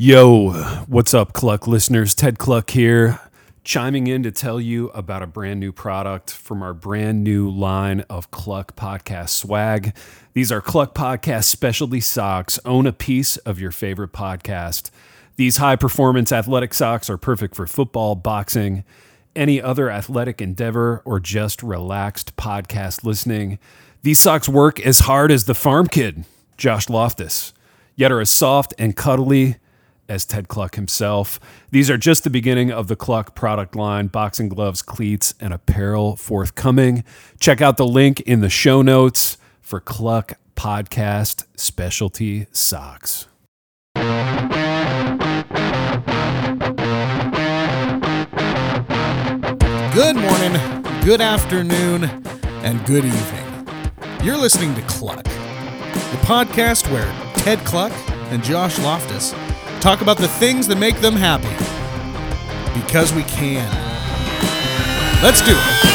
Yo, what's up, Kluck listeners? Ted Kluck here, chiming in to tell you about a brand new product from our brand new line of Kluck Podcast swag. These are Kluck Podcast specialty socks. Own a piece of your favorite podcast. These high performance athletic socks are perfect for football, boxing, any other athletic endeavor, or just relaxed podcast listening. These socks work as hard as the farm kid, Josh Loftus, yet are as soft and cuddly as Ted Kluck himself. These are just the beginning of the Kluck product line boxing gloves, cleats, and apparel forthcoming. Check out the link in the show notes for Kluck Podcast Specialty Socks. Good morning, good afternoon, and good evening. You're listening to Kluck, the podcast where Ted Kluck and Josh Loftus talk about the things that make them happy. Because we can. Let's do it.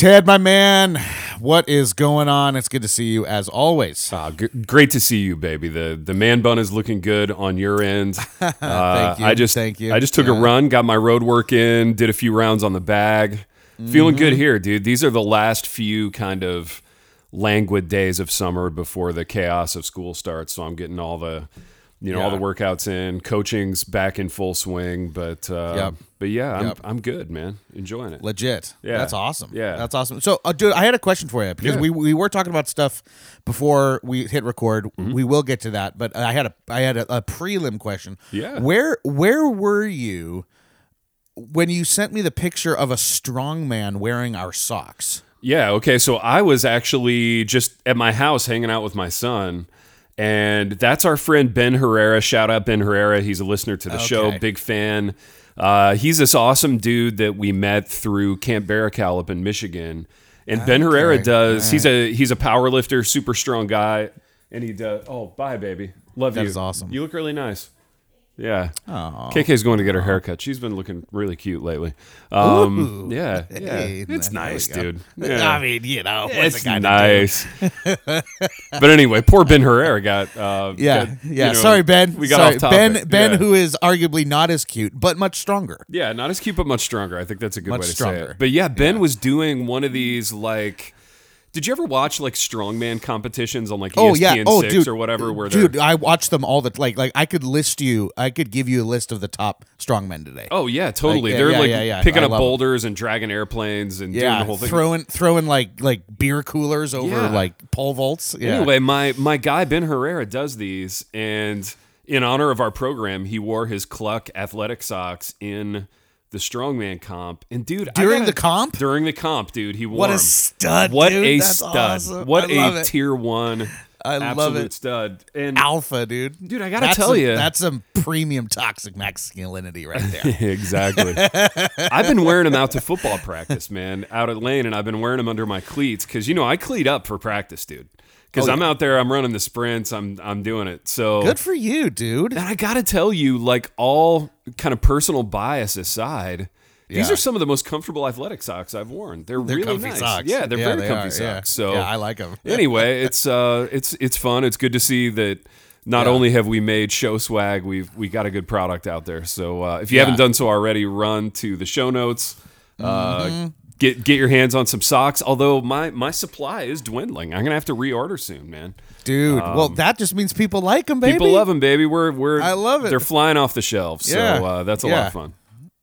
Ted, my man, what is going on? It's good to see you as always. Uh, g- great to see you, baby. The the man bun is looking good on your end. Uh, Thank you. I just Thank you. I just took a run, got my road work in, did a few rounds on the bag. Feeling Mm-hmm. good here, dude. These are the last few kind of languid days of summer before the chaos of school starts. So I'm getting all the you know all the workouts in. Coaching's back in full swing, but uh, Yep. but yeah, I'm Yep. I'm good, man. Enjoying it. Legit. Yeah. That's awesome. Yeah. That's awesome. So, uh, dude, I had a question for you because Yeah. we, we were talking about stuff before we hit record. Mm-hmm. We will get to that, but I had a I had a, a prelim question. Yeah. Where where were you when you sent me the picture of a strong man wearing our socks? Yeah, okay. So I was actually just at my house hanging out with my son. And that's our friend Ben Herrera. Shout out Ben Herrera. He's a listener to the show, big fan. Uh, he's this awesome dude that we met through Camp Barakel up in Michigan. And Ben Herrera Okay. does. He's a he's a power lifter, super strong guy, and he does. Oh, bye, baby. Love That you. is awesome. You look really nice. Yeah. Aw. KK's going to get her haircut. She's been looking really cute lately. Um, Ooh. yeah, yeah. Hey, it's nice, dude. Yeah. I mean, you know, It's nice. but anyway, poor Ben Herrera got. Uh, Yeah, got, yeah. you know, Sorry, Ben. We got Sorry. off topic. Ben, Ben, yeah. who is arguably not as cute but much stronger. Yeah, not as cute, but much stronger. I think that's a good Much way to say it. But yeah, Ben was doing one of these like. Did you ever watch like strongman competitions on like Oh ESPN yeah. Oh, six dude. or whatever? Where dude, I watch them all the like. Like I could list you. I could give you a list of the top strongmen today. oh yeah, totally. Like, yeah, they're yeah, like yeah, picking I up boulders and dragging airplanes and doing yeah, the whole thing. throwing throwing like like beer coolers over like pole vaults. Anyway, my my guy Ben Herrera does these, and in honor of our program, he wore his Kluck athletic socks in the strongman comp. And dude, I During gotta- the comp? during the comp, dude, he wore What a stud, What dude. a stud! awesome. What a it. tier one, I love it. stud. And alpha, dude. Dude, I gotta That's tell ya. that's some premium toxic masculinity right there. exactly. I've been wearing them out to football practice, man, out at lane, and I've been wearing them under my cleats because you know I cleat up for practice, dude. Because Oh, I'm yeah. out there, I'm running the sprints, I'm I'm doing it. So Good for you, dude. And I gotta tell you, like all kind of personal bias aside, these are some of the most comfortable athletic socks I've worn. They're, They're really comfy nice. socks. Yeah, they're very they comfy are, yeah. socks. So yeah, I like them. anyway, it's uh, it's it's fun. It's good to see that. Not Yeah. only have we made show swag, we've we got a good product out there. So uh, if you Yeah. haven't done so already, run to the show notes. Uh, Mm-hmm. Get get your hands on some socks. Although my my supply is dwindling, I'm gonna have to reorder soon, man. Dude, well, that just means people like them, baby. Um, People love them, baby. We're we're I love it. They're flying off the shelves. Yeah. So uh, that's a lot of fun.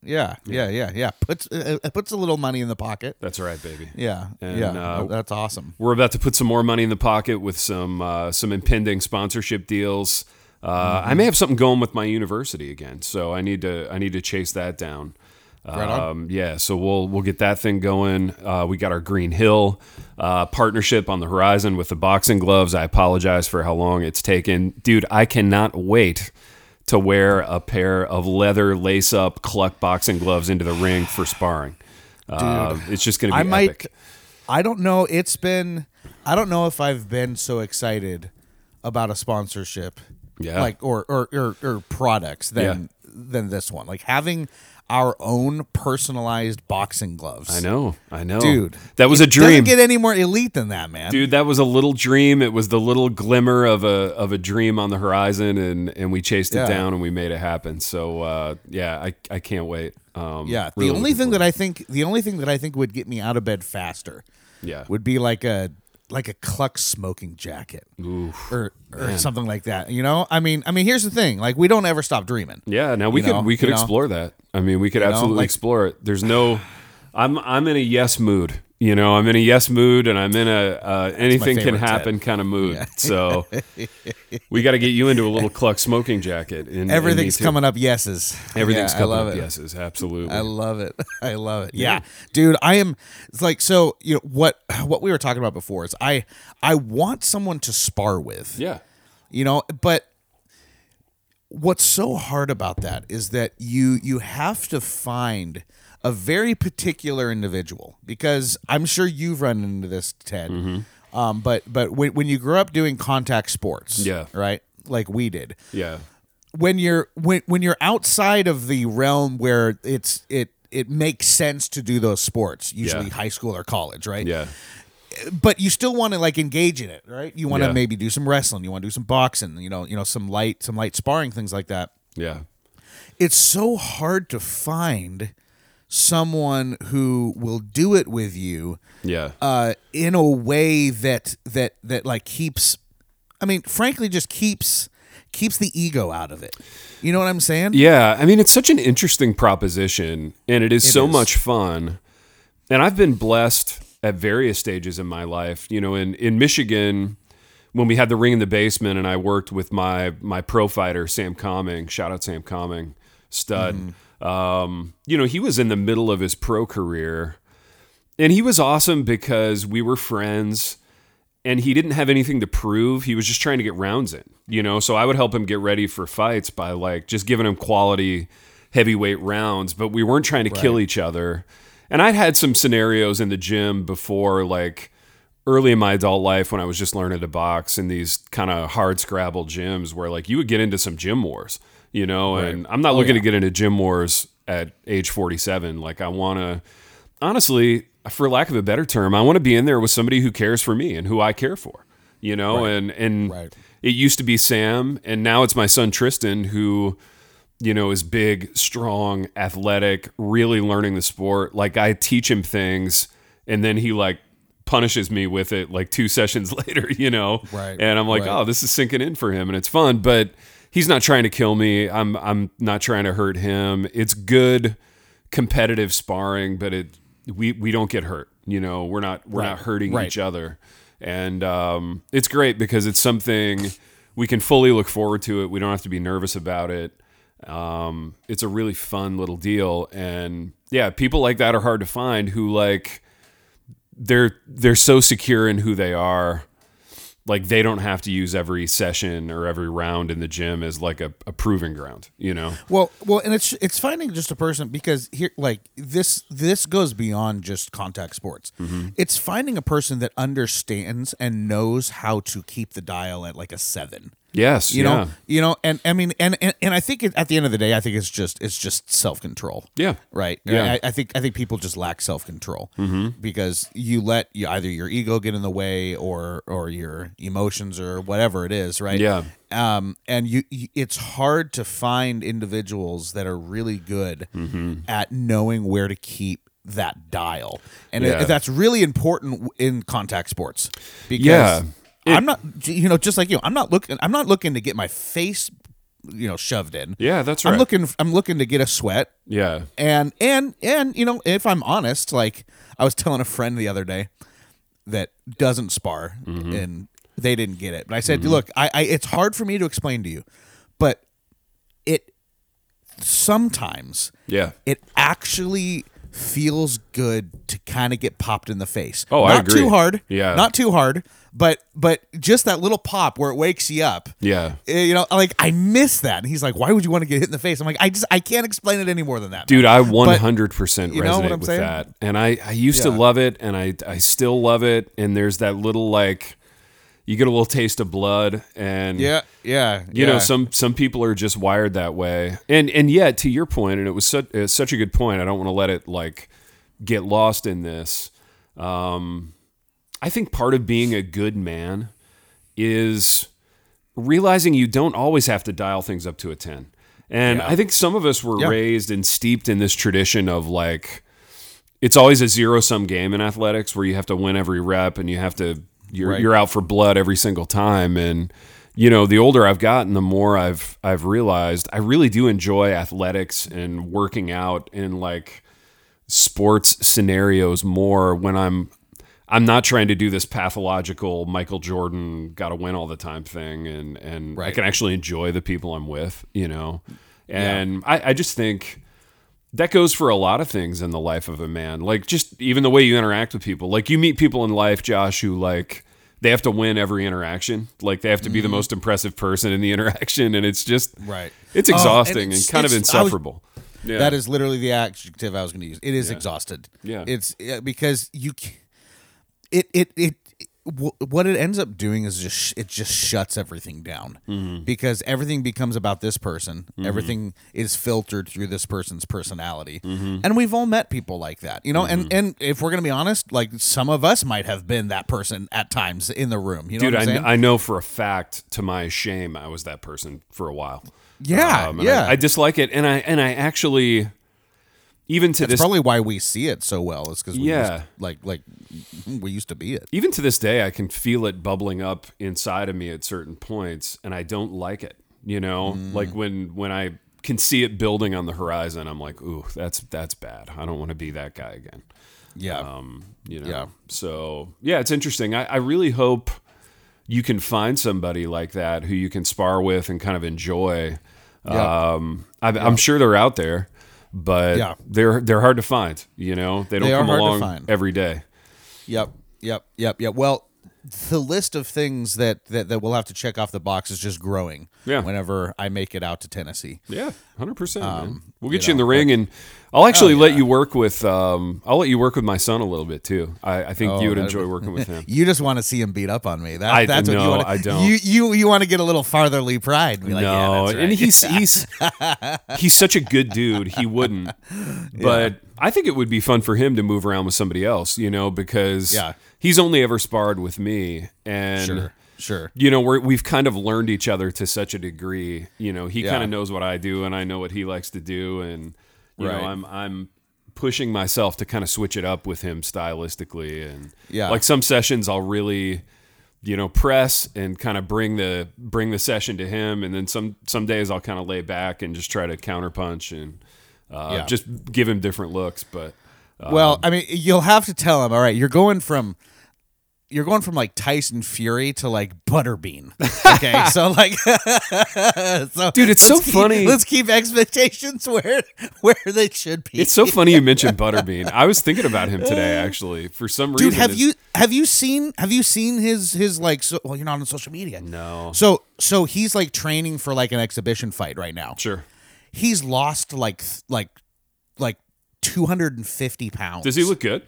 Yeah, yeah, yeah, yeah. Puts uh, it puts a little money in the pocket. That's right, baby. Yeah, And, yeah. uh, that's awesome. We're about to put some more money in the pocket with some uh, some impending sponsorship deals. Uh, Mm-hmm. I may have something going with my university again, so I need to I need to chase that down. Right. Um, yeah, so we'll we'll get that thing going. Uh, we got our Green Hill uh, partnership on the horizon with the boxing gloves. I apologize for how long it's taken, dude. I cannot wait to wear a pair of leather lace up Kluck boxing gloves into the ring for sparring. Uh, it's just going to be I might. epic. I don't know. It's been. I don't know if I've been so excited about a sponsorship, Yeah. like or or or, or products than than this one. Like having our own personalized boxing gloves. I know, I know, dude. That was a it Doesn't dream. get any more elite than that, man. Dude, that was a little dream. It was the little glimmer of a of a dream on the horizon, and and we chased it Yeah. down and we made it happen. So uh, yeah, I I can't wait. Um, Yeah, really the only looking thing that I think the only thing that I think would get me out of bed faster yeah would be like a like a Kluck smoking jacket or or something like that. You know, I mean, I mean, here's the thing: like we don't ever stop dreaming. yeah. Now we could know, we could you know. explore that. I mean, we could know, absolutely like- explore it. There's no, I'm I'm in a yes mood. You know, I'm in a yes mood, and I'm in a uh, anything can happen kind of mood. So we got to get you into a little Kluck smoking jacket. And, Everything's coming up yeses. Everything's Yeah, coming up it. yeses. Absolutely. I love it. I love it. Yeah. Dude, I am it's like so, you know, what what we were talking about before is I I want someone to spar with. yeah. You know, but what's so hard about that is that you you have to find a very particular individual because I'm sure you've run into this, Ted. Mm-hmm. Um, but but when, when you grew up doing contact sports, Yeah. right, like we did, Yeah. when you're when when you're outside of the realm where it's it it makes sense to do those sports, usually Yeah. high school or college, right? Yeah. But you still want to like engage in it, right? You want to Yeah. maybe do some wrestling, you want to do some boxing, you know, you know, some light some light sparring things like that. Yeah. It's so hard to find someone who will do it with you Yeah. uh, in a way that that that like keeps I mean, frankly, just keeps keeps the ego out of it. You know what I'm saying? Yeah, I mean it's such an interesting proposition and it is so is. much fun. And I've been blessed at various stages in my life. You know, in in Michigan when we had the ring in the basement and I worked with my my pro fighter Sam Coming, shout out Sam Coming, stud. Um, you know, he was in the middle of his pro career and he was awesome because we were friends and he didn't have anything to prove. He was just trying to get rounds in, you know. So I would help him get ready for fights by like just giving him quality heavyweight rounds, but we weren't trying to kill each other. And I'd had some scenarios in the gym before, like early in my adult life when I was just learning to box in these kind of hard scrabble gyms where like you would get into some gym wars, you know. And I'm not oh, looking to get into gym wars at age 47. Like I want to honestly, for lack of a better term, I want to be in there with somebody who cares for me and who I care for, you know, and, and Right. it used to be Sam and now it's my son Tristan who, you know, is big, strong, athletic, really learning the sport. Like I teach him things and then he like punishes me with it like two sessions later, you know? Right, And I'm like, right. oh, this is sinking in for him and it's fun, but he's not trying to kill me. I'm I'm not trying to hurt him. It's good competitive sparring, but it we we don't get hurt. You know, we're not we're not hurting right. each other, and um, it's great because it's something we can fully look forward to it. We don't have to be nervous about it. Um, it's a really fun little deal, and yeah, people like that are hard to find. Who like they're they're so secure in who they are like they don't have to use every session or every round in the gym as like a, a proving ground you know Well, well, and it's it's finding just a person because here, like this, this goes beyond just contact sports. Mm-hmm. It's finding a person that understands and knows how to keep the dial at like a seven. Yes You yeah know, you know, and I mean, and and, and I think it, at the end of the day, I think it's just it's just self control. yeah Right. Yeah. I, I think I think people just lack self control because you let you either your ego get in the way or or your emotions or whatever it is. Right. Yeah. Um. And you, you it's hard to find individuals that are really good Mm-hmm. at knowing where to keep that dial, and it- that's really important in contact sports. Because Yeah. I'm not, you know, just like you. I'm not looking. I'm not looking to get my face, you know, shoved in. yeah that's right I'm looking. I'm looking to get a sweat yeah and and and you know if i'm honest like i was telling a friend the other day that doesn't spar Mm-hmm. and they didn't get it but i said look I, I it's hard for me to explain to you but it sometimes Yeah. it actually feels good to kind of get popped in the face. Oh, I not agree. too hard. Yeah. not too hard, but but just that little pop where it wakes you up. Yeah. Eh, You know, like I miss that. And he's like, "Why would you want to get hit in the face?" I'm like, "I just I can't explain it any more than that." Dude. I 100% you know what resonate with saying? that. And I, I used to love it and I, I still love it. And there's that little like, you get a little taste of blood and yeah, yeah, you know some some people are just wired that way and and yet to your point and it was such, it's such a good point i don't want to let it like get lost in this um i think part of being a good man is realizing you don't always have to dial things up to a 10 and Yeah. i think some of us were Yeah. raised and steeped in this tradition of like it's always a zero sum game in athletics where you have to win every rep and you have to you're Right. you're out for blood every single time and you know the older I've gotten the more I've I've realized I really do enjoy athletics and working out in like sports scenarios more when I'm I'm not trying to do this pathological Michael Jordan got to win all the time thing and and I can actually enjoy the people I'm with, you know. And I, I just think that goes for a lot of things in the life of a man. Like just even the way you interact with people. Like you meet people in life, Josh, who like they have to win every interaction. Like they have to be the most impressive person in the interaction, and it's just Mm-hmm. Right. It's Oh, and exhausting and, kind of it's- I was- insufferable. yeah. That is literally the adjective I was going to use. It is exhausted. Yeah. it's yeah, because you. It it it. Wh- What it ends up doing is just sh- it just shuts everything down Mm-hmm. because everything becomes about this person. Everything is filtered through this person's personality, Mm-hmm. and we've all met people like that, you know. And and if we're gonna be honest, like some of us might have been that person at times in the room. You know Dude, I? I know for a fact, to my shame, I was that person for a while. yeah, Um, yeah. I, I dislike it, and I and I actually, even to That's this probably why we see it so well. Is because Yeah. used, like like we used to be it. even to this day, I can feel it bubbling up inside of me at certain points, and I don't like it. You know, Mm. like when when I can see it building on the horizon, I'm like, ooh, that's that's bad. I don't want to be that guy again. Yeah, Um, you know. Yeah. So yeah, it's interesting. I, I really hope you can find somebody like that who you can spar with and kind of enjoy. Yeah. Um, I, I'm sure they're out there, but Yeah. they're they're hard to find. You know, they don't They come along every day. Yep, yep, yep, yep. Well, the list of things that, that that we'll have to check off the box is just growing. Yeah. Whenever I make it out to Tennessee. Yeah, hundred percent. Um, We'll get you you, in the ring, and I'll actually Oh, let you work with. Um, I'll let you work with my son a little bit too. I, I think Oh, you would enjoy be- working with him. You just want to see him beat up on me. That, I- that's what you want. I don't. You you you want to get a little fartherly pride. Be like, yeah, no, that's and he's he's he's such a good dude. He wouldn't, but I think it would be fun for him to move around with somebody else. You know, because Yeah. He's only ever sparred with me, and sure, sure. you know we're, we've kind of learned each other to such a degree. You know, he Yeah. kind of knows what I do, and I know what he likes to do, and you Right. know, I'm I'm pushing myself to kind of switch it up with him stylistically, and Yeah. like some sessions I'll really you know press and kind of bring the bring the session to him and then some some days I'll kind of lay back and just try to counterpunch and uh, Yeah. just give him different looks but Well, um, I mean, you'll have to tell him. All right, you're going from you're going from like Tyson Fury to like Butterbean. Okay, so like, so Dude, it's so keep- funny. Let's keep expectations where where they should be. it's so funny you mentioned Butterbean I was thinking about him today uh, actually for some reason Dude, have you have you seen have you seen his his like so, well you're not on social media. no So so he's like training for like an exhibition fight right now. sure He's lost like like like 250 pounds. does he look good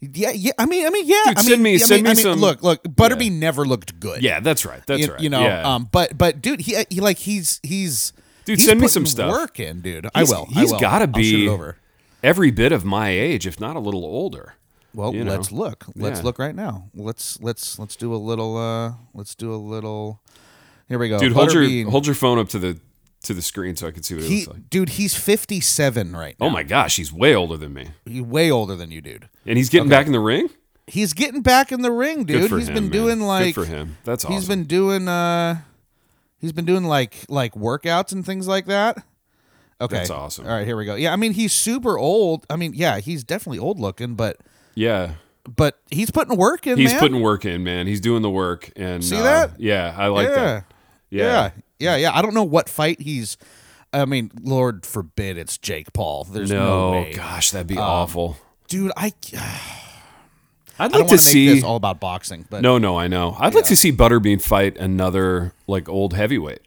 Yeah, yeah. I mean, I mean, yeah. Dude, I mean, send me- I send me I mean, some- Look, look. Butterbean never looked good. yeah that's right that's you, right you know. yeah. Um, but but dude, he, he like he's he's Dude, he's send me some stuff. Work in, dude. He's- I will. He's will. gotta be- over. every bit of my age if not a little older Well, you know. let's look. Let's Yeah. look right now. Let's let's let's do a little. uh Let's do a little. Here we go. dude hold your Butterbean. hold your phone up to the to the screen so I can see what it He, looks like dude, he's 57 right now. oh my gosh he's way older than me He's way older than you, dude. and he's getting back in the ring He's getting back in the ring, dude. He's him, been man. doing like good for him. That's awesome. He's been doing uh he's been doing like like workouts and things like that. Okay. That's awesome. All right, here we go. Yeah, I mean he's super old. I mean, yeah, he's definitely old looking, but yeah, but he's putting work in, he's man. putting work in, man. He's doing the work, and See uh, that? Yeah, I like yeah. that. yeah. Yeah. Yeah, yeah, I don't know what fight he's I mean, Lord forbid it's Jake Paul. There's no, No, way, gosh, that'd be um, awful. dude. I I'd I like don't to want make see. this all about boxing, but no, no, I know. I'd like to see Butterbean fight another like old heavyweight.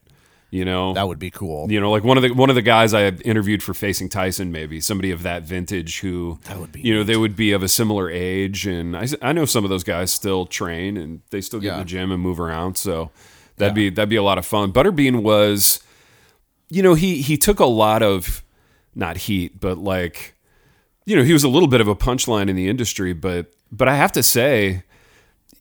You know, that would be cool. you know, like one of the one of the guys I had interviewed for facing Tyson, maybe somebody of that vintage who That would be you know they would be of a similar age, and I, I know some of those guys still train and they still get in the gym and move around, so that'd Yeah. be that'd be a lot of fun. Butterbean was, you know, he he took a lot of not heat, but like, you know, he was a little bit of a punchline in the industry, but but I have to say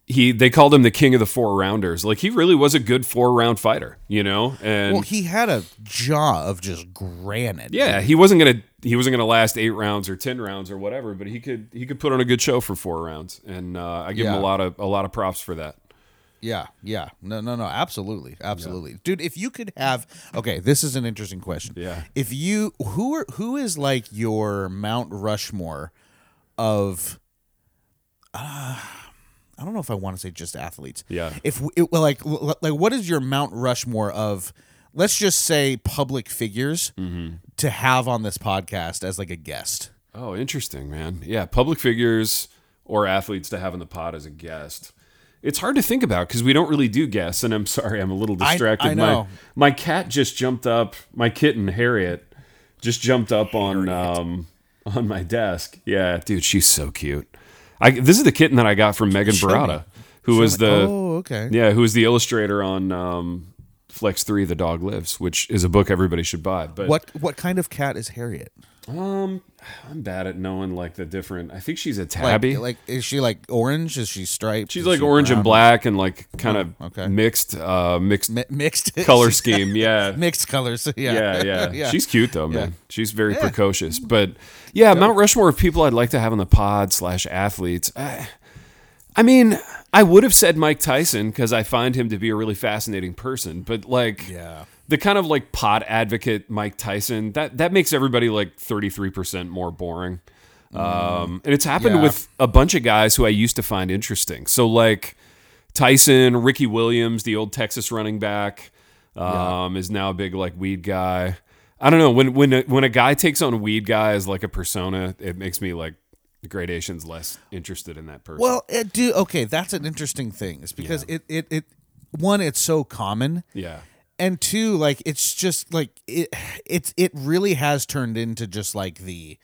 he they called him the king of the four rounders. Like he really was a good four round fighter, you know? And Well, he had a jaw of just granite. yeah, he wasn't gonna he wasn't gonna last eight rounds or ten rounds or whatever, but he could he could put on a good show for four rounds, and uh, I give him a lot of a lot of props for that. Yeah, yeah. No, no, no. Absolutely, absolutely, dude. If you could have, okay, this is an interesting question. Yeah. If you who are who is like your Mount Rushmore of, uh, I don't know if I want to say just athletes. Yeah. If it, like like what is your Mount Rushmore of? Let's just say public figures Mm-hmm. to have on this podcast as like a guest. Oh, interesting, man. Yeah, public figures or athletes to have in the pod as a guest. It's hard to think about because we don't really do guests, and I'm sorry, I'm a little distracted. I know. My my cat just jumped up. My kitten Harriet just jumped up on um on my desk. Yeah, dude, she's so cute. I this is the kitten that I got from Megan. Barada, who was the oh, okay. yeah, who was the illustrator on um, Flex Three: The Dog Lives, which is a book everybody should buy. But What what kind of cat is Harriet? um, I'm bad at knowing like the different. I think she's a tabby. like is she like orange? Is she striped? she's Is like she orange and black and like kind of okay. mixed, uh, mixed Mi- mixed color scheme. Yeah. mixed colors. Yeah, Yeah, yeah, She's cute though, man. Yeah. She's very precocious. But yeah, Mount Rushmore of people I'd like to have on the pod slash athletes. I, I mean, I would have said Mike Tyson because I find him to be a really fascinating person. But like, yeah. the kind of like pot advocate Mike Tyson that that makes everybody like 33% more boring. Um, and it's happened Yeah. with a bunch of guys who I used to find interesting. So like Tyson, Ricky Williams, the old Texas running back, um, is now a big like weed guy. I don't know when when a, when a guy takes on weed guy as like a persona, it makes me like the gradations less interested in that person. Well, it do okay. That's an interesting thing. It's because it, it it one it's so common, yeah, and two like it's just like it it's it really has turned into just like the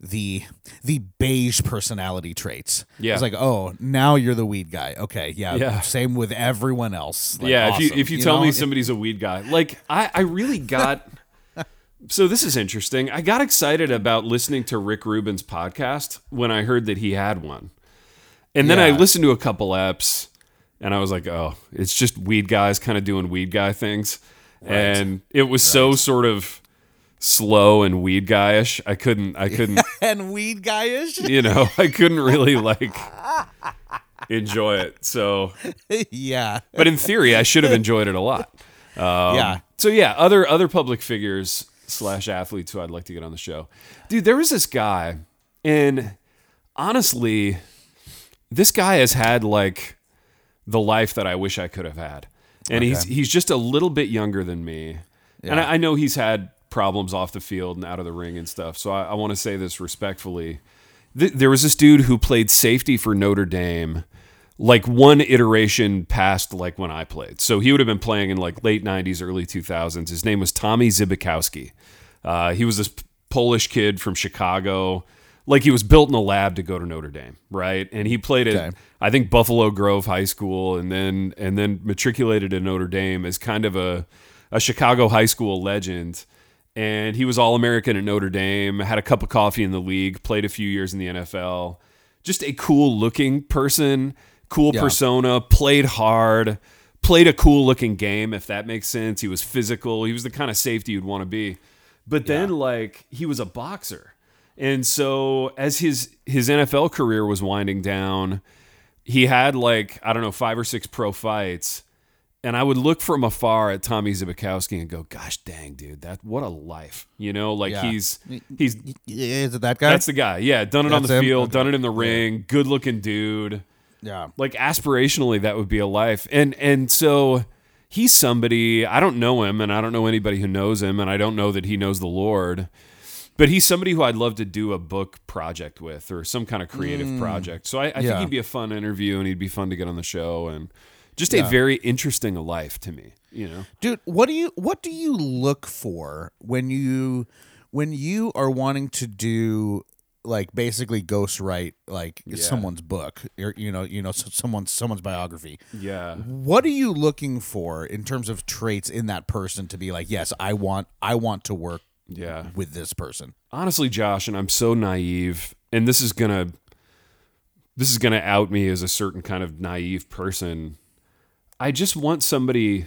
the the beige personality traits. Yeah. It's like, oh, now you're the weed guy. Okay, yeah. Yeah. Same with everyone else. Like, yeah, if you if you, tell know? me somebody's a weed guy, like I I really got. So this is interesting. I got excited about listening to Rick Rubin's podcast when I heard that he had one, and then I listened to a couple apps and I was like, oh, it's just weed guys kind of doing weed guy things, and it was so sort of slow and weed guyish. I couldn't I couldn't and weed guyish. you know I couldn't really like enjoy it. So, yeah. but in theory, I should have enjoyed it a lot. Um, Yeah. So yeah, other other public figures slash athletes who I'd like to get on the show, dude. There was this guy, and honestly, this guy has had like the life that I wish I could have had, and he's he's just a little bit younger than me, and I, I know he's had problems off the field and out of the ring and stuff. So I, I want to say this respectfully. Th- there was this dude who played safety for Notre Dame like one iteration past like when I played. So he would have been playing in like late 90s, early 2000s. His name was Tommy Zbikowski. Uh, he was this Polish kid from Chicago. Like he was built in a lab to go to Notre Dame, right? And he played at Okay. I think Buffalo Grove High School and then and then matriculated at Notre Dame as kind of a a Chicago high school legend. And he was all American at Notre Dame, had a cup of coffee in the league, played a few years in the NFL. Just a cool looking person, cool Yeah. persona, played hard, played a cool looking game, if that makes sense. He was physical. He was the kind of safety you'd want to be. But then like he was a boxer. And so as his his NFL career was winding down, he had like, I don't know, five or six pro fights. And I would look from afar at Tommy Zbikowski and go, "Gosh, dang, dude, that what a life!" You know, like Yeah. he's he's Is it that guy? that's the guy. Yeah, done it on the him? field, Okay. done it in the ring, good looking dude. yeah. Like aspirationally, that would be a life. And and so he's somebody I don't know him, and I don't know anybody who knows him, and I don't know that he knows the Lord. But he's somebody who I'd love to do a book project with or some kind of creative mm. project. So I, I think Yeah. he'd be a fun interview and he'd be fun to get on the show and just a very interesting life to me, you know? dude what do you what do you look for when you when you are wanting to do like basically ghostwrite like someone's book or you know you know so- someone's someone's biography Yeah. what are you looking for in terms of traits in that person to be like yes i want i want to work Yeah. with this person honestly josh and i'm so naive and this is gonna this is gonna out me as a certain kind of naive person i just want somebody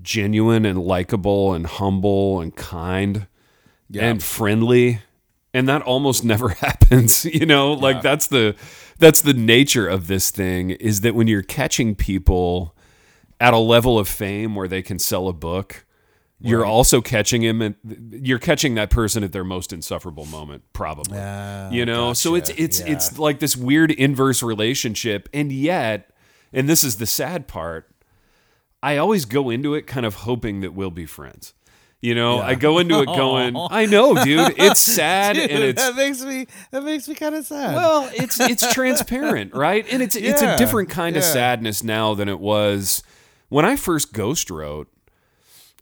genuine and likable and humble and kind Yeah. and friendly and that almost never happens you know? Like Yeah. that's the that's the nature of this thing is that when you're catching people at a level of fame where they can sell a book you're also catching him and you're catching that person at their most insufferable moment probably. Ah, you know? So it's it's Yeah. it's like this weird inverse relationship. And yet and this is the sad part i always go into it kind of hoping that we'll be friends you know i go into it going i know dude it's sad and it's that makes me that makes me kind of sad well, it's it's transparent, right? And it's it's a different kind of sadness now than it was when I first ghost wrote.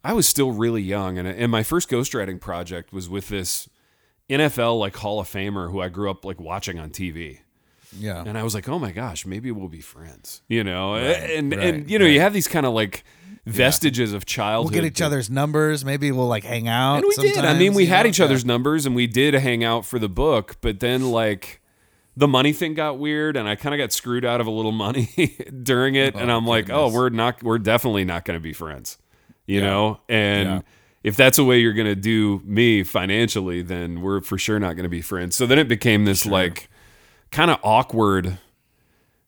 I was still really young, and and my first ghostwriting project was with this NFL like Hall of Famer who I grew up like watching on TV. Yeah And I was like, oh my gosh, maybe we'll be friends, you know? and right, and you know, you have these kind of like vestiges of childhood. we'll get each other's numbers maybe we'll like hang out and we did. I mean, we had know? each Yeah. other's numbers and we did hang out for the book, but then like the money thing got weird and I kind of got screwed out of a little money during it and Oh, I'm like, "Oh, we're not we're definitely not going to be friends." You Yeah. know? And Yeah. if that's the way you're going to do me financially, then we're for sure not going to be friends. So then it became this like kind of awkward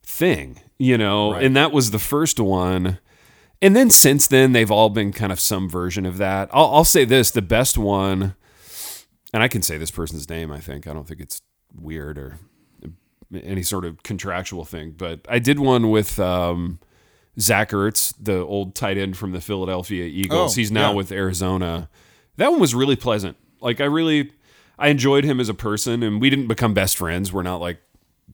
thing, you know? Right. And that was the first one. And then since then, they've all been kind of some version of that. I'll, I'll say this the best one, and I can say this person's name, I think. I don't think it's weird or any sort of contractual thing, but I did one with um, Zach Ertz, the old tight end from the Philadelphia Eagles. Oh, He's now yeah. with Arizona. That one was really pleasant. Like, I really, I enjoyed him as a person, and we didn't become best friends. We're not like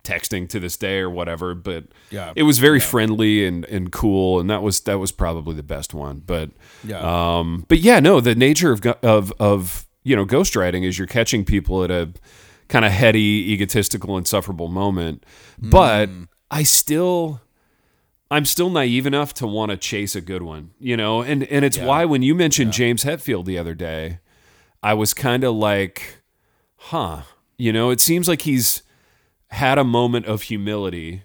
texting to this day or whatever, but Yeah. it was very friendly and, and cool, and that was that was probably the best one. But Yeah. um, but yeah, no, the nature of of of you know ghostwriting is you're catching people at a kind of heady, egotistical, insufferable moment. But I still. I'm still naive enough to want to chase a good one, you know, and and it's why when you mentioned James Hetfield the other day, I was kind of like, huh, you know, it seems like he's had a moment of humility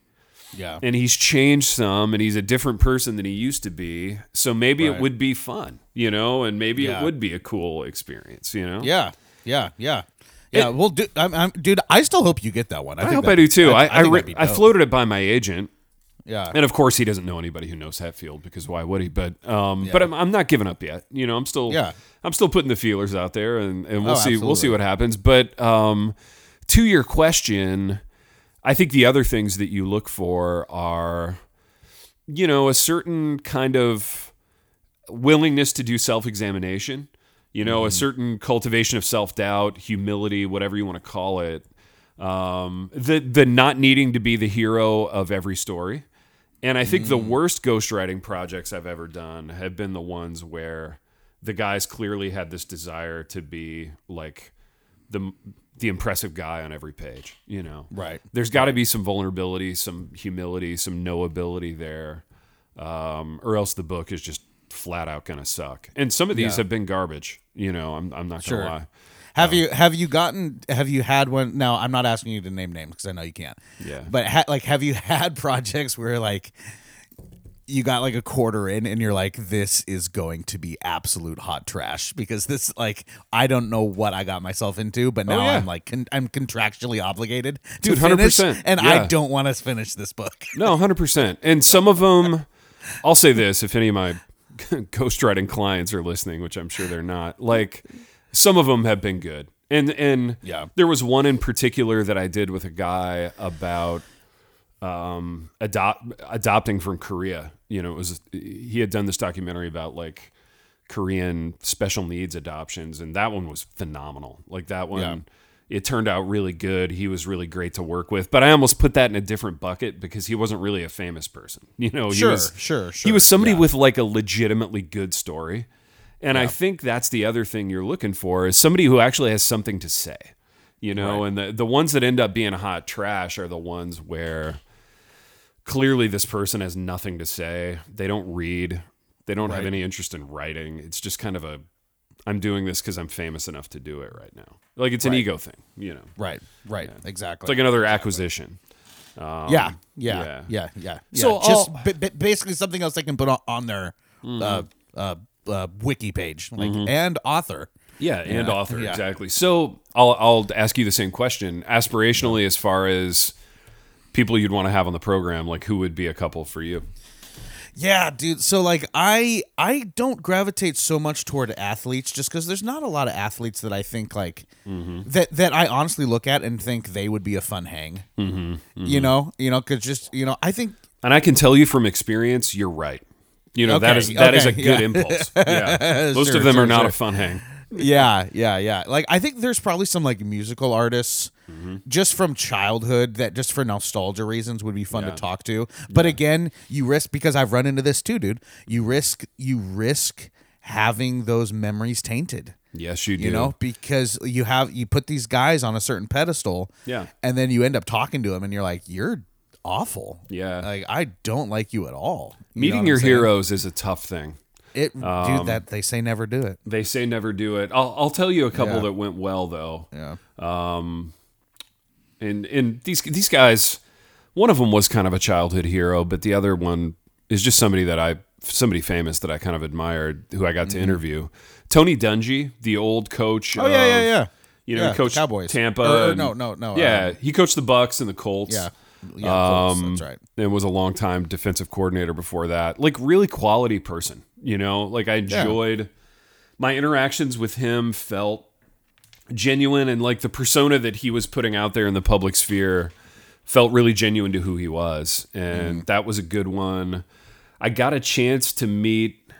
yeah and he's changed some and he's a different person than he used to be. So maybe Right. it would be fun, you know, and maybe Yeah. it would be a cool experience, you know? Yeah, yeah, yeah, yeah. well, dude, I'm, I'm, dude, I still hope you get that one. I, I hope I do too. I I, think re- I floated it by my agent, Yeah, and of course he doesn't know anybody who knows Hetfield because why would he? But um, but I'm, I'm not giving up yet. You know, I'm still Yeah. I'm still putting the feelers out there, and, and we'll Oh, see we'll see what happens. But um, to your question, I think the other things that you look for are, you know, a certain kind of willingness to do self examination. You know, a certain cultivation of self doubt, humility, whatever you want to call it. Um, the the not needing to be the hero of every story. And I think the worst ghostwriting projects I've ever done have been the ones where the guys clearly had this desire to be like the the impressive guy on every page, you know. Right. There's got to be some vulnerability, some humility, some knowability there. Um, or else the book is just flat out going to suck. And some of these Yeah. have been garbage, you know, I'm I'm not going Sure. to lie. Have you have you gotten have you had one? Now I'm not asking you to name names because I know you can't. Yeah. But ha, like, have you had projects where like you got like a quarter in and you're like, this is going to be absolute hot trash because this like I don't know what I got myself into, but oh, now Oh, yeah. I'm like con- I'm contractually obligated Dude, to finish, 100%, and yeah. I don't want to finish this book. No, hundred percent. And some of them, I'll say this: if any of my ghostwriting clients are listening, which I'm sure they're not, like some of them have been good. And and Yeah. there was one in particular that I did with a guy about um adopt adopting from Korea, You know, it was he had done this documentary about like Korean special needs adoptions, and that one was phenomenal. Like that one, Yeah. it turned out really good. He was really great to work with, but I almost put that in a different bucket because he wasn't really a famous person. You know, Sure, was sure, he was somebody yeah. with like a legitimately good story. And I think that's the other thing you're looking for is somebody who actually has something to say. You know, and the the ones that end up being hot trash are the ones where clearly this person has nothing to say. They don't read. They don't have any interest in writing. It's just kind of a I'm doing this because I'm famous enough to do it right now. Like it's an Right. ego thing, you know. Right. Right. Exactly. It's like another acquisition. yeah, yeah, yeah. yeah, yeah, yeah. So just ba- ba- basically something else they can put on, on their Mm-hmm. uh, uh, uh, wiki page, like and author. Yeah, and author yeah. exactly. So I'll I'll ask you the same question. Aspirationally, as far as people you'd want to have on the program, like who would be a couple for you? Yeah, dude. So like I I don't gravitate so much toward athletes just because there's not a lot of athletes that I think like Mm-hmm. that that I honestly look at and think they would be a fun hang. Mm-hmm. You know, you know, because just you know, I think And I can tell you from experience, you're right. You know that Okay, is that is a good yeah. impulse. Yeah, most Sure, of them sure, are not sure. a fun hang. Yeah, yeah, yeah. Like I think there's probably some like musical artists Mm-hmm. just from childhood that just for nostalgia reasons would be fun Yeah. to talk to. But again, you risk because I've run into this too, dude. You risk you risk having those memories tainted. Yes, you do. You know, because you have you put these guys on a certain pedestal, Yeah. and then you end up talking to them, and you're like, "You're awful." Yeah. like I don't like you at all. You meeting your saying? heroes is a tough thing. It, Um, dude, that they say never do it. They say never do it. I'll I'll tell you a couple Yeah. that went well though. Yeah, Um, and and these these guys, one of them was kind of a childhood hero, but the other one is just somebody that I somebody famous that I kind of admired, who I got Mm-hmm. to interview. Tony Dungy, the old coach. Oh yeah, yeah, yeah. You know, Yeah, he coached Cowboys. Tampa. Or- or and- no, no, no, Yeah, um, he coached the Bucks and the Colts. Yeah, yeah, Um, that's right. And was a long time defensive coordinator before that. Like really quality person, you know. Like I enjoyed my interactions with him. Felt genuine and like the persona that he was putting out there in the public sphere felt really genuine to who he was, and Mm. that was a good one. I got a chance to meet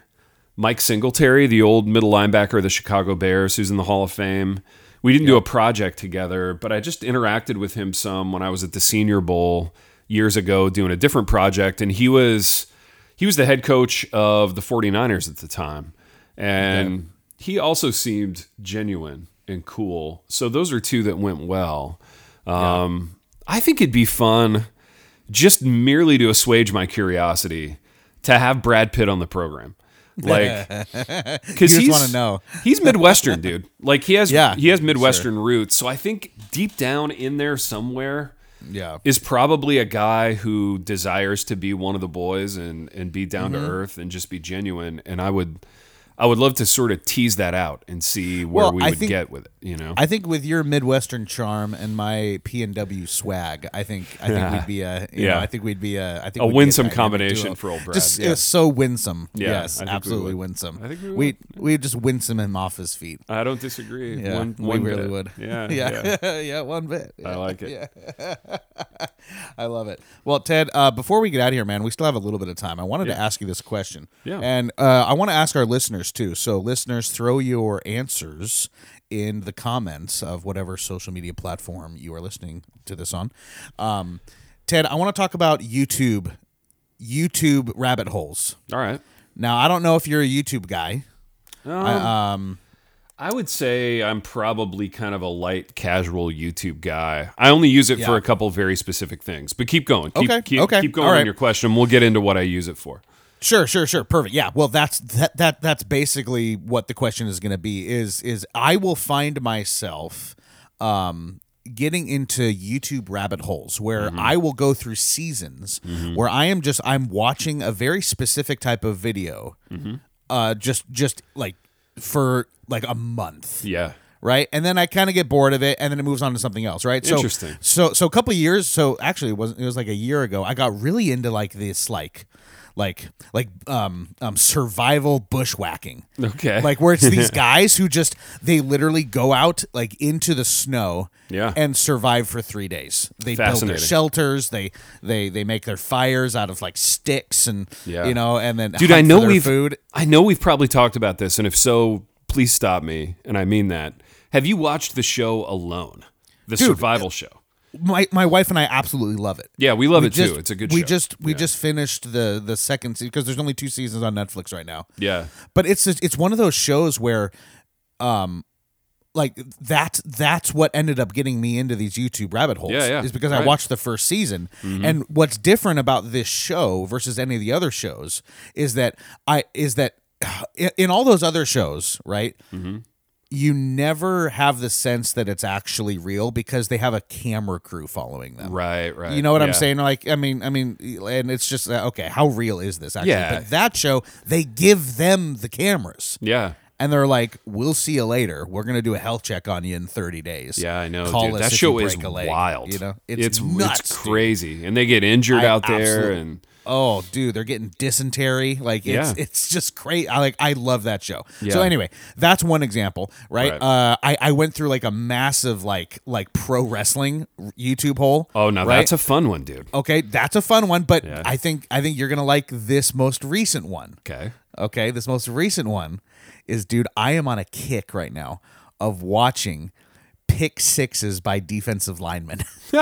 Mike Singletary, the old middle linebacker of the Chicago Bears, who's in the Hall of Fame. We didn't do a project together, but I just interacted with him some when I was at the Senior Bowl years ago doing a different project and he was he was the head coach of the 49ers at the time. And he also seemed genuine and cool. So those are two that went well. Um, I think it'd be fun just merely to assuage my curiosity to have Brad Pitt on the program. Like, because he's wanna know. he's Midwestern, dude. Like he has Yeah, he has Midwestern roots. So I think deep down in there somewhere Yeah, is probably a guy who desires to be one of the boys and and be down Mm-hmm. to earth and just be genuine. And I would I would love to sort of tease that out and see where Well, we would think- get with it. You know, I think with your Midwestern charm and my P and W swag, I think I think we'd be a you Yeah. know, I think we'd be a I think A winsome dynamic combination duo. for old Brad, Just yeah. so winsome. Yeah, yes, we absolutely winsome. I think we we we just winsome him off his feet. I don't disagree. Yeah, one, we one really bit. would. Yeah, yeah, yeah. yeah, one bit. I like it. I love it. Well, Ted, uh, before we get out of here, man, we still have a little bit of time. I wanted to ask you this question. Yeah. And uh, I want to ask our listeners too. So, listeners, throw your answers in the comments of whatever social media platform you are listening to this on. Um, Ted, I want to talk about YouTube, YouTube rabbit holes. All right. Now, I don't know if you're a YouTube guy. Um, I would say I'm probably kind of a light casual YouTube guy. I only use it for a couple very specific things. But keep going. Keep, Okay, Keep, okay, keep going all on your question. We'll get into what I use it for. Sure, sure, sure. Perfect. Yeah. Well, that's that that that's basically what the question is going to be is is I will find myself um getting into YouTube rabbit holes where I will go through seasons where I am just I'm watching a very specific type of video uh just just like for like a month Yeah. right? And then I kind of get bored of it, and then it moves on to something else, right? So, Interesting. So, so a couple of years. So actually, it was it was like a year ago. I got really into like this, like, like like um um survival bushwhacking. Okay. Like where it's these guys who just they literally go out like into the snow Yeah. and survive for 3 days. They build their shelters, they they they make their fires out of like sticks and Yeah. you know and then Dude, I know we've food. I know we've probably talked about this, and if so, please stop me, and I mean that. Have you watched the show Alone, the survival show? My my wife and I absolutely love it. Yeah, we love We it just- too. It's a good we show. just we just finished the the second season because there's only two seasons on Netflix right now. yeah, But it's it's one of those shows where, um, like that's that's what ended up getting me into these YouTube rabbit holes. Yeah, yeah. Is because Right. I watched the first season, and what's different about this show versus any of the other shows is that I is that in, in all those other shows, right? You never have the sense that it's actually real because they have a camera crew following them. right, right. You know what I'm saying? Like, I mean, I mean, and it's just uh, okay. How real is this? Actually, Yeah. but that show they give them the cameras, Yeah, and they're like, "We'll see you later. We're gonna do a health check on you in 30 days." yeah, I know, Call dude. That show is a leg, wild. you know? it's It's it's, nuts, dude. crazy, and they get injured I out there, absolutely- and Oh, dude, they're getting dysentery. Like, it's Yeah. it's just great. I like, I love that show. Yeah. So anyway, that's one example, right? Right. Uh, I I went through like a massive like like pro wrestling YouTube hole. oh, now right? that's a fun one, dude. Okay, that's a fun one, but Yeah. I think I think you're gonna like this most recent one. Okay, Okay, this most recent one is, dude, I am on a kick right now of watching pick sixes by defensive linemen.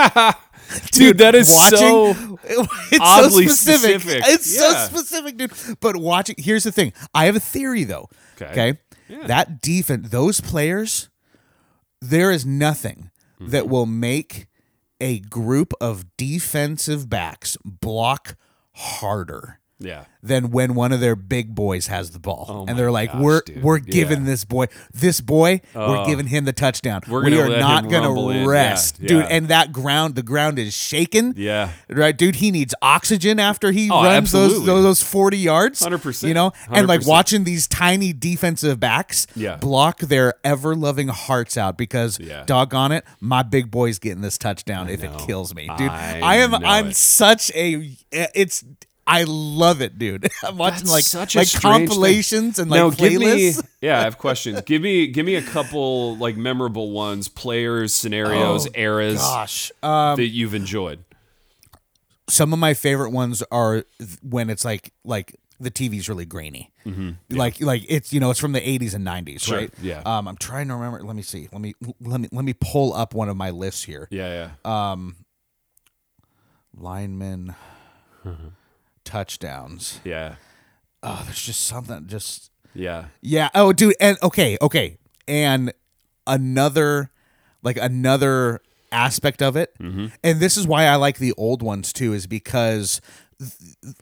dude, that is so. it's oddly so specific. specific. It's Yeah. so specific, dude. But watching, here's the thing. I have a theory though. Okay. Yeah. that defense, those players, there is nothing Mm-hmm. that will make a group of defensive backs block harder Yeah, than when one of their big boys has the ball. Oh and they're like, gosh, we're dude. we're giving Yeah. this boy this boy, we're Oh. giving him the touchdown. We're we gonna are not gonna rumble in. Yeah, rest. Dude, yeah. and that ground, the ground is shaking. yeah. Right, dude, he needs oxygen after he Oh, runs those, those those 40 yards. 100%. You know? And like 100%. watching these tiny defensive backs Yeah. block their ever loving hearts out because Yeah. doggone it, my big boy's getting this touchdown if it kills me. Dude, I I, am I'm it. such a it's I love it, dude. I'm watching That's like such like compilations and like now, give me. playlists. Yeah, I have questions. give me, give me a couple like memorable ones, players, scenarios, eras Oh, Gosh, um, that you've enjoyed. some of my favorite ones are when it's like like the TV's really grainy. Like like it's you know it's from the 80s and 90s, Mm-hmm. Sure, right? yeah. Um, I'm trying to remember. Let me see. Let me let me let me pull up one of my lists here. Yeah, yeah. Linemen, touchdowns. yeah, Oh, there's just something. Just yeah. yeah. Oh, dude. And okay, okay. And another like another aspect of it, Mm-hmm. and this is why I like the old ones too, is because. th-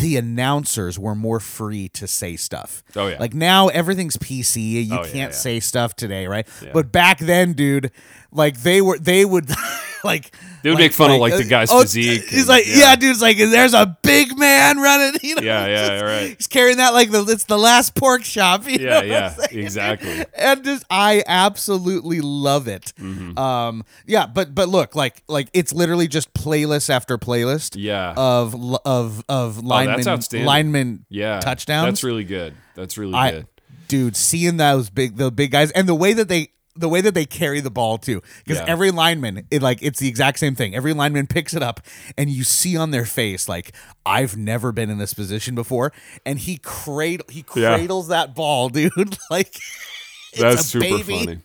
the announcers were more free to say stuff. Oh, yeah. Like now everything's PC. You Oh, yeah, can't yeah. say stuff today, right? Yeah. But back then, dude, like they were they would like They would make fun of, like, the guy's oh, physique He's and- like, yeah. yeah. dude, it's like there's a big man running. You know, Yeah, yeah, just- right. He's carrying that like the it's the last pork chop. you know Yeah, yeah, exactly. And just I absolutely love it. Mm-hmm. Um, yeah, but but look, like like it's literally just playlist after playlist. Yeah. Of of of lineman outstanding. lineman Yeah, touchdowns. That's really good. That's really I, good. dude, seeing those big the big guys and the way that they the way that they carry the ball too, because Yeah. every lineman, it like it's the exact same thing. Every lineman picks it up, and you see on their face like I've never been in this position before, and he cradle he Yeah. cradles that ball, dude. like That's super baby. funny.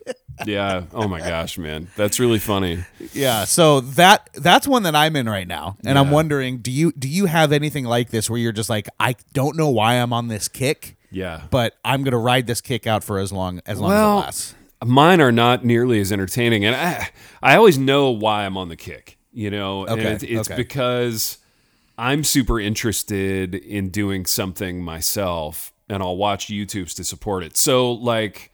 Yeah. Oh my gosh, man, that's really funny. Yeah, so that that's one that I'm in right now, and I'm wondering, do you do you have anything like this where you're just like, I don't know why I'm on this kick, Yeah. but I'm gonna ride this kick out for as long as long Well, as it lasts. Mine are not nearly as entertaining, and I I always know why I'm on the kick. You know, and Okay, it's, it's okay. because I'm super interested in doing something myself, and I'll watch YouTubes to support it. So like,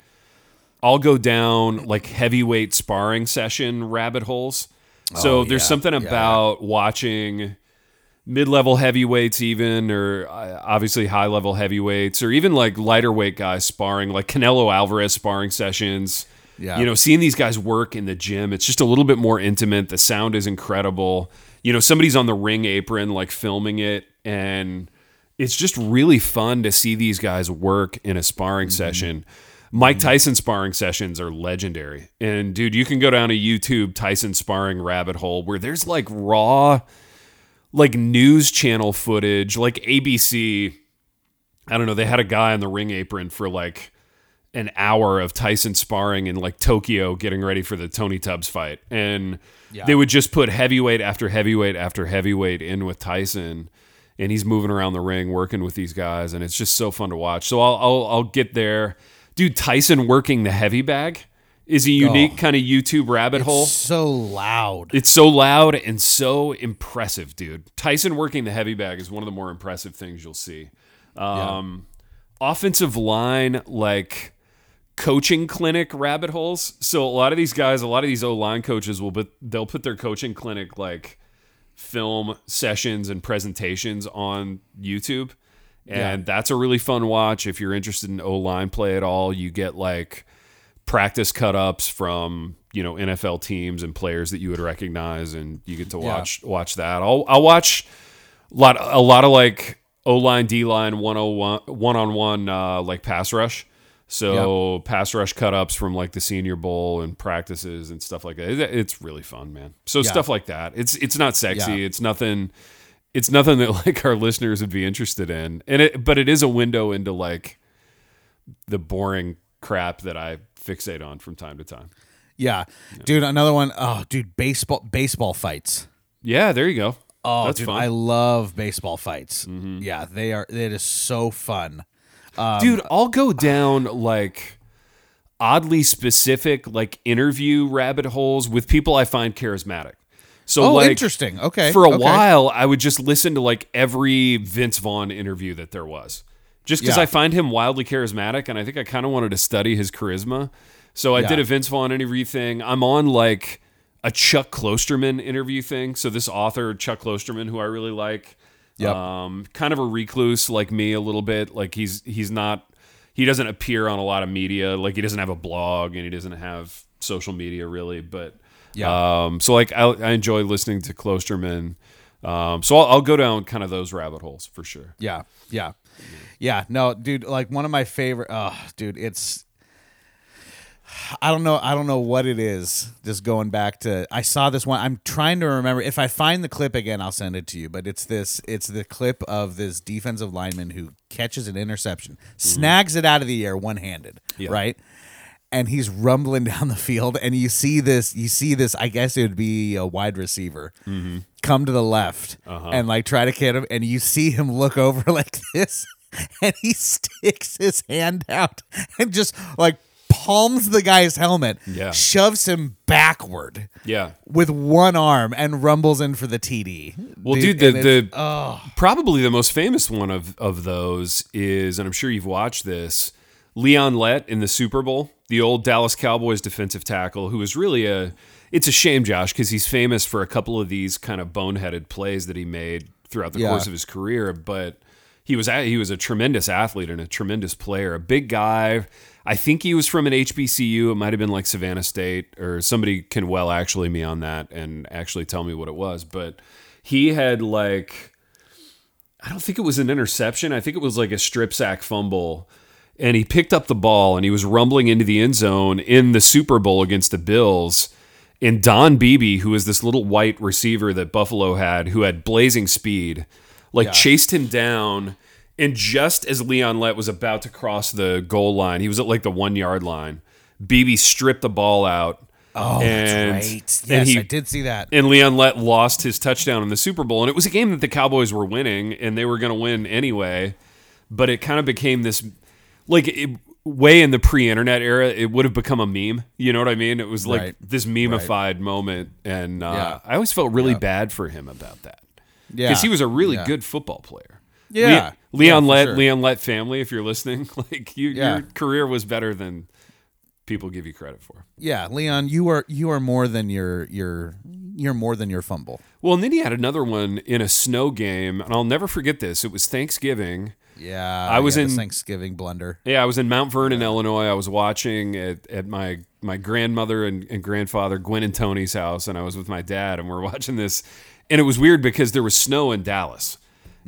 I'll go down like heavyweight sparring session rabbit holes. So Oh, there's yeah, something yeah, about watching mid-level heavyweights even or uh, obviously high-level heavyweights or even like lighter weight guys sparring like Canelo Alvarez sparring sessions. Yeah. You know, seeing these guys work in the gym, it's just a little bit more intimate. The sound is incredible. You know, somebody's on the ring apron like filming it and it's just really fun to see these guys work in a sparring session. Mike Tyson sparring sessions are legendary. And dude, you can go down a YouTube Tyson sparring rabbit hole where there's like raw like news channel footage, like ABC. I don't know, they had a guy on the ring apron for like an hour of Tyson sparring in like Tokyo getting ready for the Tony Tubbs fight. And they would just put heavyweight after heavyweight after heavyweight in with Tyson and he's moving around the ring working with these guys and it's just so fun to watch. So I'll I'll, I'll get there. Dude, Tyson working the heavy bag is a unique kind of YouTube rabbit hole. It's so loud. It's so loud and so impressive, dude. Tyson working the heavy bag is one of the more impressive things you'll see. Um, Offensive line, like coaching clinic rabbit holes. So a lot of these guys, a lot of these O line coaches will, but they'll put their coaching clinic like film sessions and presentations on YouTube. And that's a really fun watch. If you're interested in O line play at all, you get like practice cut ups from you know NFL teams and players that you would recognize, and you get to watch watch that. I'll I'll watch a lot a lot of like O line D line one on one on one uh, like pass rush. So pass rush cut ups from like the Senior Bowl and practices and stuff like that. It's really fun, man. So stuff like that. It's it's not sexy. Yeah. It's nothing. It's nothing that like our listeners would be interested in, and it but it is a window into like the boring crap that I fixate on from time to time. Yeah. Dude, another one. Oh, dude, baseball baseball fights. Yeah, there you go. Oh, That's dude, fun. Mm-hmm. I love baseball fights. Yeah, they are it is so fun. Um, Dude, I'll go down like oddly specific like interview rabbit holes with people I find charismatic. So Oh, like interesting. Okay. for a okay. while I would just listen to like every Vince Vaughn interview that there was. Just because Yeah. I find him wildly charismatic and I think I kind of wanted to study his charisma. So I Yeah. did a Vince Vaughn interview thing. I'm on like a Chuck Klosterman interview thing. So this author, Chuck Klosterman, who I really like, Yep. um, kind of a recluse like me a little bit. Like he's he's not he doesn't appear on a lot of media. Like he doesn't have a blog and he doesn't have social media really. But Yeah. um, so like I, I enjoy listening to Klosterman. Um, so I'll, I'll go down kind of those rabbit holes for sure. Yeah, yeah, yeah. No, dude, like one of my favorite. Oh, dude, it's. I don't know. I don't know what it is. Just going back to, I saw this one. I'm trying to remember. If I find the clip again, I'll send it to you. But it's this. It's the clip of this defensive lineman who catches an interception, snags it out of the air one handed, Yeah. right? And he's rumbling down the field, and you see this. You see this. I guess it would be a wide receiver mm-hmm. come to the left uh-huh. and like try to get him, and you see him look over like this, and he sticks his hand out and just like palms the guy's helmet, Yeah. shoves him backward Yeah. with one arm, and rumbles in for the TD. Well, dude, the, and it's- the probably the most famous one of of those is, and I'm sure you've watched this, Leon Lett in the Super Bowl, the old Dallas Cowboys defensive tackle, who was really a. It's a shame, Josh, because he's famous for a couple of these kind of boneheaded plays that he made throughout the Yeah. course of his career, but. He was a, he was a tremendous athlete and a tremendous player, a big guy. I think he was from an HBCU. It might have been like Savannah State or somebody can well actually me on that and actually tell me what it was. But he had like I don't think it was an interception. I think it was like a strip sack fumble. And he picked up the ball and he was rumbling into the end zone in the Super Bowl against the Bills. And Don Beebe, who was this little white receiver that Buffalo had, who had blazing speed, like chased him down. And just as Leon Lett was about to cross the goal line, he was at like the one yard line. Beebe stripped the ball out. oh, and, that's right. and Yes, he I did see that. and Leon Lett lost his touchdown in the Super Bowl, and it was a game that the Cowboys were winning, and they were going to win anyway. But it kind of became this, like, it, way in the pre-internet era, it would have become a meme. You know what I mean? It was like Right. this memeified moment, and uh, Yeah. I always felt really bad for him about that Yeah, because he was a really Yeah. good football player. Yeah. Le- Leon Yeah, Lett, sure. Leon Lett family. If you're listening, like you, Yeah. your career was better than people give you credit for. Yeah, Leon, you are you are more than your your you're more than your fumble. Well, and then he had another one in a snow game, and I'll never forget this. It was Thanksgiving. Yeah, I was yeah, in- Thanksgiving blunder. Yeah, I was in Mount Vernon, Illinois. I was watching at, at my my grandmother and, and grandfather Gwen and Tony's house, and I was with my dad, and we are watching this, and it was weird because there was snow in Dallas,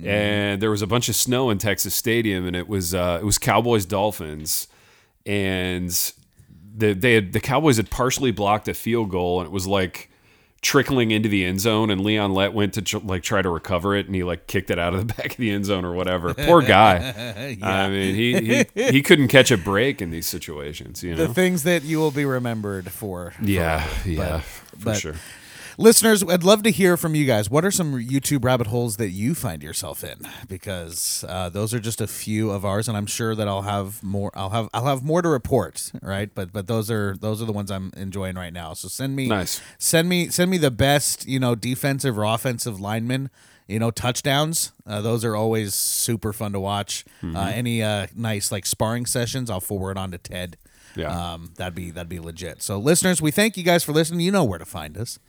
and there was a bunch of snow in Texas Stadium, and it was uh, it was Cowboys Dolphins, and the they had the Cowboys had partially blocked a field goal, and it was like trickling into the end zone, and Leon Lett went to tr- like try to recover it, and he like kicked it out of the back of the end zone or whatever. Poor guy. I mean, he, he he couldn't catch a break in these situations. You know. The things that you will be remembered for. yeah, forever. yeah, But- for but sure. Listeners, I'd love to hear from you guys. What are some YouTube rabbit holes that you find yourself in? Because uh, those are just a few of ours, and I'm sure that I'll have more. I'll have I'll have more to report, right? But but those are those are the ones I'm enjoying right now. So send me Nice. Send me send me the best you know defensive or offensive linemen. You know touchdowns. Uh, those are always super fun to watch. Mm-hmm. Uh, any uh, nice like sparring sessions, I'll forward on to Ted. Yeah. Um, that'd be that'd be legit. So listeners, we thank you guys for listening. You know where to find us.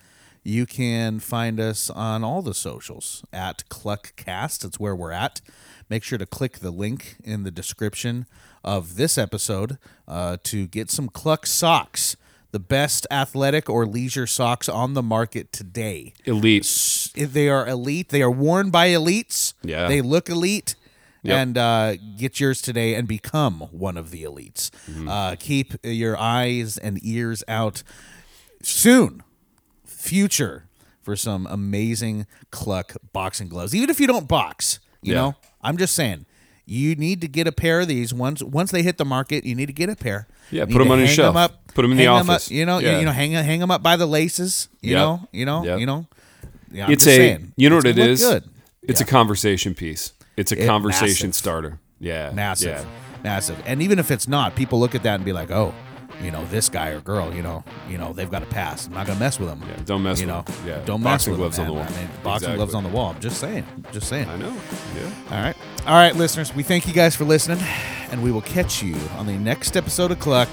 You can find us on all the socials at Kluckcast. It's where we're at. Make sure to click the link in the description of this episode uh, to get some Kluck socks, the best athletic or leisure socks on the market today. Elite. They are elite. They are worn by elites. Yeah. They look elite. Yep. And uh, get yours today and become one of the elites. Mm-hmm. Uh, keep your eyes and ears out soon, future, for some amazing Kluck boxing gloves. Even if you don't box, you Yeah. know, I'm just saying. You need to get a pair of these once once they hit the market. You need to get a pair. Yeah, put need put 'em to on your shelf. up- them in the hang up, office. you know, you- Yeah. you know, hang hang them up by the laces. You Yep. know, you know, Yep. you know. Yeah, it's a saying. you know what it is Good. it's a conversation piece it's a It- conversation massive. starter yeah massive, yeah. massive. And even if it's not, people look at that and be like, "Oh, you know, this guy or girl, you know, you know, they've got a pass. I'm not gonna mess with them. Yeah, don't mess you with know, 'em. Yeah, don't mess boxing with gloves them, on the wall. I mean, boxing Exactly. gloves on the wall. I'm just saying, just saying. i know yeah All right, all right, listeners. We thank you guys for listening, and we will catch you on the next episode of Kluck.